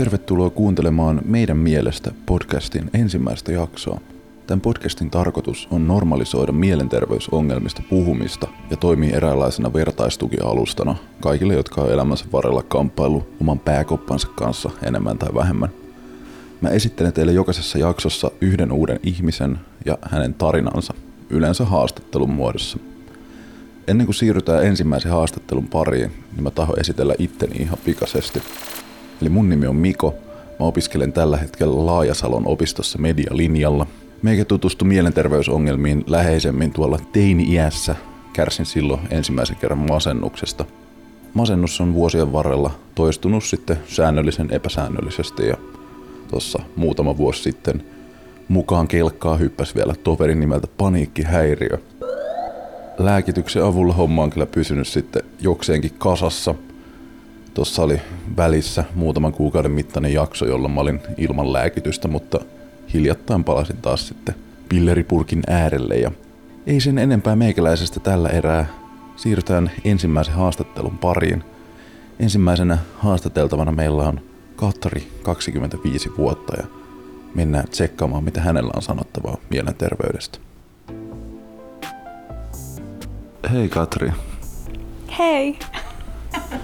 Tervetuloa kuuntelemaan meidän mielestä podcastin ensimmäistä jaksoa. Tämän podcastin tarkoitus on normalisoida mielenterveysongelmista puhumista ja toimii eräänlaisena vertaistukialustana kaikille, jotka on elämänsä varrella kamppailu oman pääkoppansa kanssa enemmän tai vähemmän. Mä esittelen teille jokaisessa jaksossa yhden uuden ihmisen ja hänen tarinansa, yleensä haastattelun muodossa. Ennen kuin siirrytään ensimmäisen haastattelun pariin, niin mä tahdon esitellä itteni ihan pikaisesti. Eli mun nimi on Miko, mä opiskelen tällä hetkellä Laajasalon opistossa medialinjalla. Meikä tutustu mielenterveysongelmiin läheisemmin tuolla teini-iässä, kärsin silloin ensimmäisen kerran masennuksesta. Masennus on vuosien varrella toistunut sitten säännöllisen epäsäännöllisesti ja tuossa muutama vuosi sitten mukaan kelkkaa hyppäsi vielä toverin nimeltä paniikkihäiriö. Lääkityksen avulla homma on kyllä pysynyt sitten jokseenkin kasassa. Tuossa oli välissä muutaman kuukauden mittainen jakso, jolloin mä olin ilman lääkitystä, mutta hiljattain palasin taas sitten pilleripurkin äärelle ja ei sen enempää meikäläisestä tällä erää. Siirrytään ensimmäisen haastattelun pariin. Ensimmäisenä haastateltavana meillä on Katri, 25 vuotta ja mennään tsekkaamaan, mitä hänellä on sanottavaa mielenterveydestä. Hei Katri. Hei!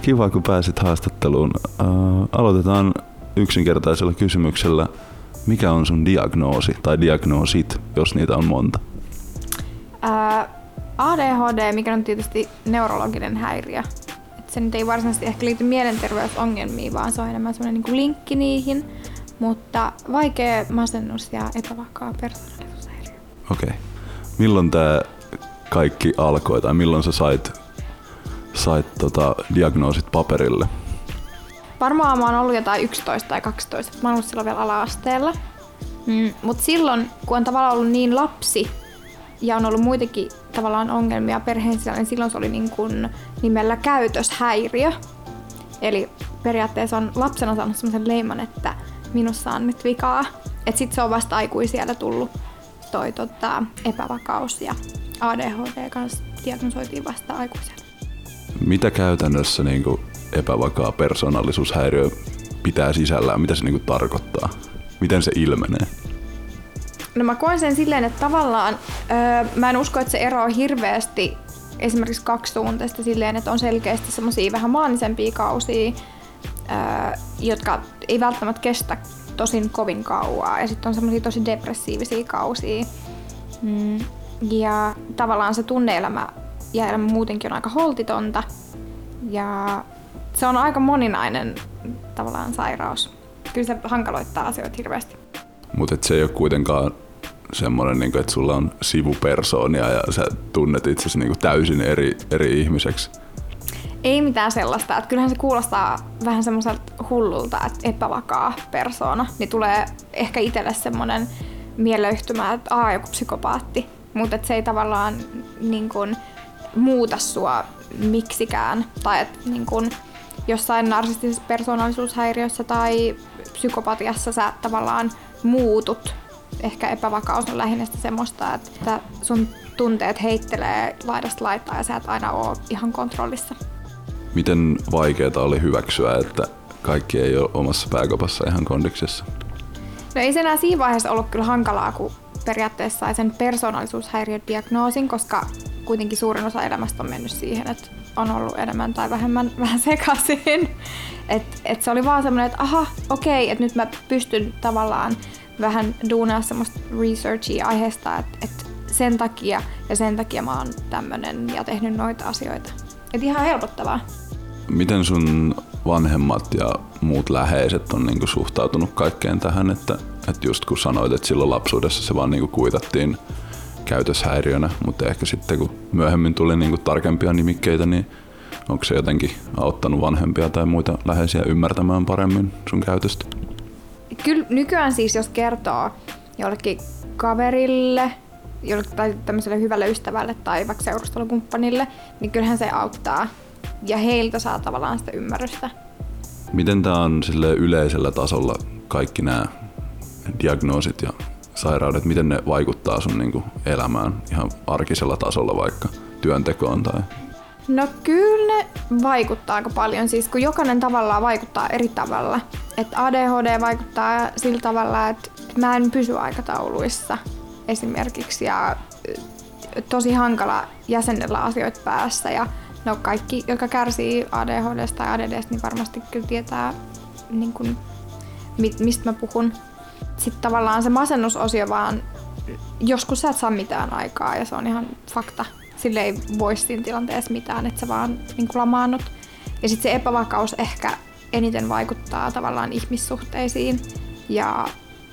Kiva, kun pääsit haastatteluun. Äh, aloitetaan yksinkertaisella kysymyksellä. Mikä on sun diagnoosi tai diagnoosit, jos niitä on monta? Ää, ADHD, mikä on tietysti neurologinen häiriö. Et se nyt ei varsinaisesti ehkä liity mielenterveysongelmiin, vaan se on enemmän semmoinen niin linkki niihin. Mutta vaikea masennus ja epävakaa persoonallisuushäiriö. Okei. Okay. Milloin tämä kaikki alkoi tai milloin sä sait, sait tota diagnoosit paperille? Varmaan mä oon ollut jotain 11 tai 12, mä oon ollut silloin vielä ala-asteella. Mm, Mutta silloin, kun on tavallaan ollut niin lapsi ja on ollut muitakin tavallaan ongelmia perheen sisällä, niin silloin se oli niin kuin nimellä käytöshäiriö. Eli periaatteessa on lapsena saanut sellaisen leiman, että minussa on nyt vikaa. Että sit se on vasta aikuisiellä tullut toi tota, epävakaus ja ADHD kanssa diagnosoitiin vasta aikuisella. Mitä käytännössä niin kuin epävakaa persoonallisuushäiriö pitää sisällään? Mitä se niin kuin tarkoittaa? Miten se ilmenee? No mä koen sen silleen, että tavallaan öö, mä en usko, että se eroaa hirveästi esimerkiksi kaksisuuntaista silleen, että on selkeästi semmoisia vähän maanisempia kausia, öö, jotka ei välttämättä kestä tosin kovin kauaa. Ja sitten on semmoisia tosi depressiivisia kausia. Mm. Ja tavallaan se tunneelämä ja elämä muutenkin on aika holtitonta. Ja se on aika moninainen tavallaan sairaus. Kyllä se hankaloittaa asioita hirveästi. Mutta se ei ole kuitenkaan semmoinen, niin että sulla on sivupersoonia ja sä tunnet itsesi niin täysin eri, eri ihmiseksi. Ei mitään sellaista. Että kyllähän se kuulostaa vähän semmoiselta hullulta, että epävakaa persoona. Niin tulee ehkä itselle semmoinen mieleyhtymä, että aa, joku psykopaatti. Mutta se ei tavallaan niin kun, muuta sua miksikään. Tai että niin kun, jossain narsistisessa persoonallisuushäiriössä tai psykopatiassa sä tavallaan muutut. Ehkä epävakaus on lähinnä sitä semmoista, että sun tunteet heittelee laidasta laittaa ja sä et aina ole ihan kontrollissa. Miten vaikeaa oli hyväksyä, että kaikki ei ole omassa pääkopassa ihan kondiksessa? No ei se enää siinä vaiheessa ollut kyllä hankalaa, kun periaatteessa sai sen persoonallisuushäiriödiagnoosin, koska kuitenkin suurin osa elämästä on mennyt siihen, että on ollut enemmän tai vähemmän vähän sekaisin. Et, et se oli vaan semmoinen, että aha, okei, että nyt mä pystyn tavallaan vähän duunaa semmoista researchia aiheesta, että et sen takia ja sen takia mä oon tämmönen ja tehnyt noita asioita. Et ihan helpottavaa. Miten sun vanhemmat ja muut läheiset on niinku suhtautunut kaikkeen tähän, että, että just kun sanoit, että silloin lapsuudessa se vaan niinku kuitattiin käytöshäiriönä, mutta ehkä sitten kun myöhemmin tuli niinku tarkempia nimikkeitä, niin onko se jotenkin auttanut vanhempia tai muita läheisiä ymmärtämään paremmin sun käytöstä? Kyllä nykyään siis, jos kertoo jollekin kaverille jollekin, tai tämmöiselle hyvälle ystävälle tai vaikka seurustelukumppanille, niin kyllähän se auttaa. Ja heiltä saa tavallaan sitä ymmärrystä. Miten tämä on sille yleisellä tasolla kaikki nämä diagnoosit ja sairaudet, miten ne vaikuttaa sun niinku elämään ihan arkisella tasolla vaikka työntekoon tai No kyllä ne vaikuttaa aika paljon, siis kun jokainen tavallaan vaikuttaa eri tavalla. että ADHD vaikuttaa sillä tavalla, että mä en pysy aikatauluissa esimerkiksi ja tosi hankala jäsennellä asioita päässä ja no kaikki, jotka kärsii ADHDsta tai ADDstä, niin varmasti kyllä tietää, niin kuin, mistä mä puhun. Sitten tavallaan se masennusosio vaan, joskus sä et saa mitään aikaa ja se on ihan fakta. Sille ei voi siinä tilanteessa mitään, että sä vaan niin lamaannut. Ja sitten se epävakaus ehkä eniten vaikuttaa tavallaan ihmissuhteisiin. Ja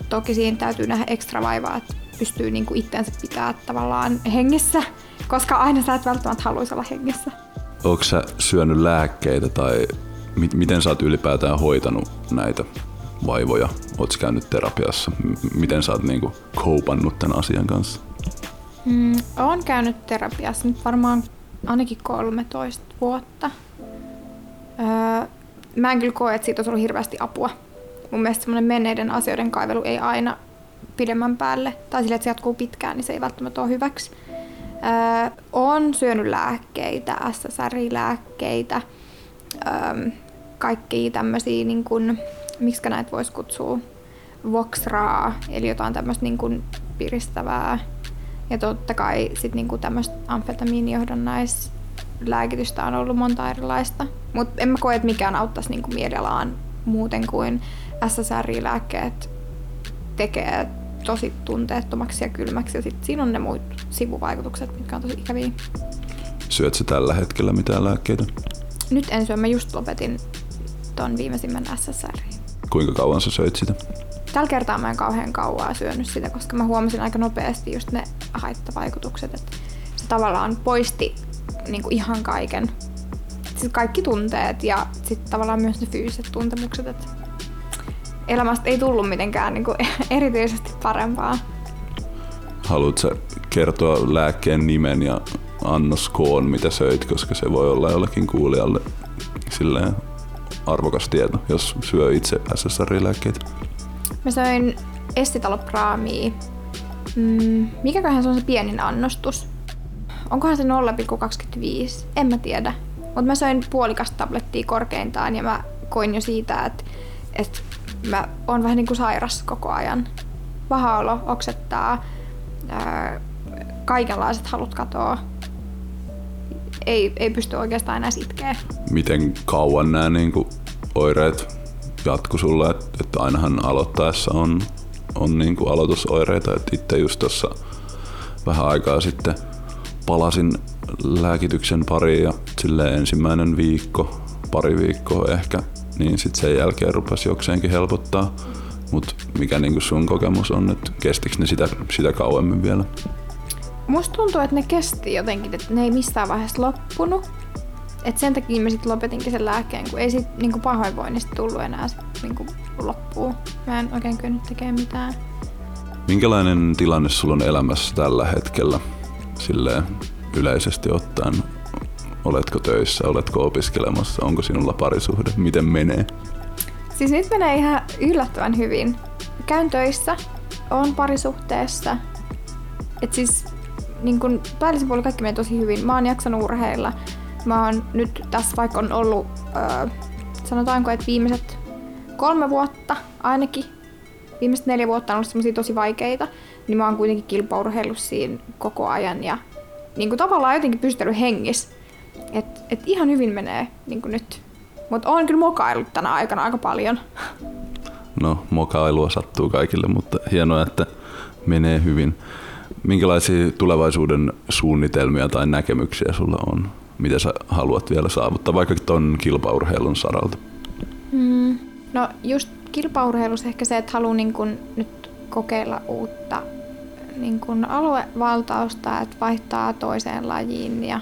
toki siinä täytyy nähdä ekstra vaivaa, että pystyy niin kuin pitää tavallaan hengissä, koska aina sä et välttämättä haluaisi olla hengissä. Onko sä syönyt lääkkeitä tai mi- miten sä oot ylipäätään hoitanut näitä vaivoja? Oletko käynyt terapiassa? M- miten sä oot niinku koupannut tämän asian kanssa? Mm, olen käynyt terapiassa nyt varmaan ainakin 13 vuotta. Öö, mä en kyllä koe, että siitä olisi ollut hirveästi apua. Mun mielestä semmoinen menneiden asioiden kaivelu ei aina pidemmän päälle, tai sille, että se jatkuu pitkään, niin se ei välttämättä ole hyväksi. Öö, on syönyt lääkkeitä, SSRI-lääkkeitä, öö, kaikki tämmöisiä, niin kuin, miksi näitä voisi kutsua, Voxraa, eli jotain tämmöistä niin kuin piristävää. Ja totta kai sitten niin tämmöistä amfetamiinijohdonnaislääkitystä on ollut monta erilaista. Mutta en mä koe, että mikään auttaisi niin kuin mielialaan muuten kuin SSRI-lääkkeet tekee tosi tunteettomaksi ja kylmäksi. Ja sitten siinä on ne muut sivuvaikutukset, mitkä on tosi ikäviä. Syöt sä tällä hetkellä mitään lääkkeitä? Nyt en syö. Mä just lopetin ton viimeisimmän SSRI. Kuinka kauan sä söit sitä? Tällä kertaa mä en kauhean kauaa syönyt sitä, koska mä huomasin aika nopeasti just ne haittavaikutukset, että se tavallaan poisti niin kuin ihan kaiken. Siis kaikki tunteet ja sitten tavallaan myös ne fyysiset tuntemukset, että elämästä ei tullut mitenkään niin kuin erityisesti parempaa. Haluatko kertoa lääkkeen nimen ja annoskoon, mitä söit, koska se voi olla jollekin kuulijalle silleen arvokas tieto, jos syö itse SSRI-lääkkeitä. Mä söin estitalopraamia. Mm, mikäköhän se on se pienin annostus? Onkohan se 0,25? En mä tiedä. Mutta mä söin puolikasta tablettia korkeintaan ja mä koin jo siitä, että, että mä oon vähän niin kuin sairas koko ajan. Paha olo, oksettaa, ää, kaikenlaiset halut katoa. Ei, ei pysty oikeastaan enää itkeä. Miten kauan nämä niin kuin, oireet jatku sulle, että, ainahan aloittaessa on, on niin kuin aloitusoireita, että itse just tuossa vähän aikaa sitten palasin lääkityksen pariin ja sille ensimmäinen viikko, pari viikkoa ehkä, niin sitten sen jälkeen rupesi jokseenkin helpottaa. Mutta mikä niinku sun kokemus on, että kestikö ne sitä, sitä kauemmin vielä? Musta tuntuu, että ne kesti jotenkin, että ne ei missään vaiheessa loppunut. Et sen takia mä sitten lopetinkin sen lääkkeen, kun ei sit niinku pahoinvoinnista tullut enää sit, niinku loppuu. Mä en oikein kyennyt tekemään mitään. Minkälainen tilanne sulla on elämässä tällä hetkellä? Silleen yleisesti ottaen, oletko töissä, oletko opiskelemassa, onko sinulla parisuhde, miten menee? Siis nyt menee ihan yllättävän hyvin. Käyn töissä, on parisuhteessa. Et siis niin kun päällisin puolella kaikki menee tosi hyvin. Mä oon jaksanut urheilla. Mä oon nyt tässä vaikka on ollut, öö, sanotaanko, että viimeiset kolme vuotta ainakin, viimeiset neljä vuotta on ollut semmosia tosi vaikeita, niin mä oon kuitenkin kilpaurheillut siinä koko ajan ja niin kuin tavallaan jotenkin pystytellyt hengissä. Et, et ihan hyvin menee niin nyt. Mutta oon kyllä mokaillut tänä aikana aika paljon. No, mokailua sattuu kaikille, mutta hienoa, että menee hyvin. Minkälaisia tulevaisuuden suunnitelmia tai näkemyksiä sulla on? Mitä sä haluat vielä saavuttaa, vaikka ton kilpaurheilun saralta? Mm, no just kilpaurheilussa ehkä se, että haluan niin kun nyt kokeilla uutta niin kun aluevaltausta, että vaihtaa toiseen lajiin ja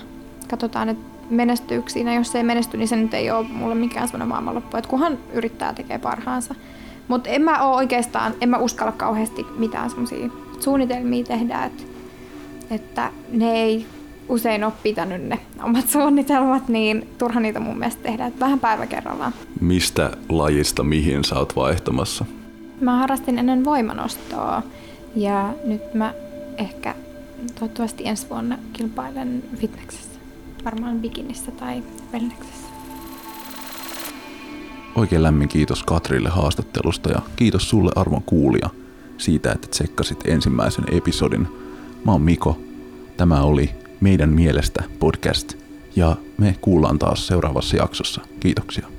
katsotaan, että menestyykö siinä. Jos se ei menesty, niin se nyt ei ole mulle mikään semmoinen maailmanloppu, että kunhan yrittää tekee parhaansa. Mutta en mä oo oikeastaan, en mä uskalla kauheasti mitään semmoisia suunnitelmia tehdä, että, että ne ei usein ole pitänyt ne omat suunnitelmat, niin turha niitä mun mielestä tehdä, että vähän päivä kerrallaan. Mistä lajista mihin sä oot vaihtamassa? Mä harrastin ennen voimanostoa ja nyt mä ehkä toivottavasti ensi vuonna kilpailen fitneksessä. Varmaan bikinissä tai wellneksessä. Oikein lämmin kiitos Katrille haastattelusta ja kiitos sulle arvon kuulija siitä, että tsekkasit ensimmäisen episodin. Mä oon Miko. Tämä oli Meidän mielestä podcast ja me kuullaan taas seuraavassa jaksossa. Kiitoksia.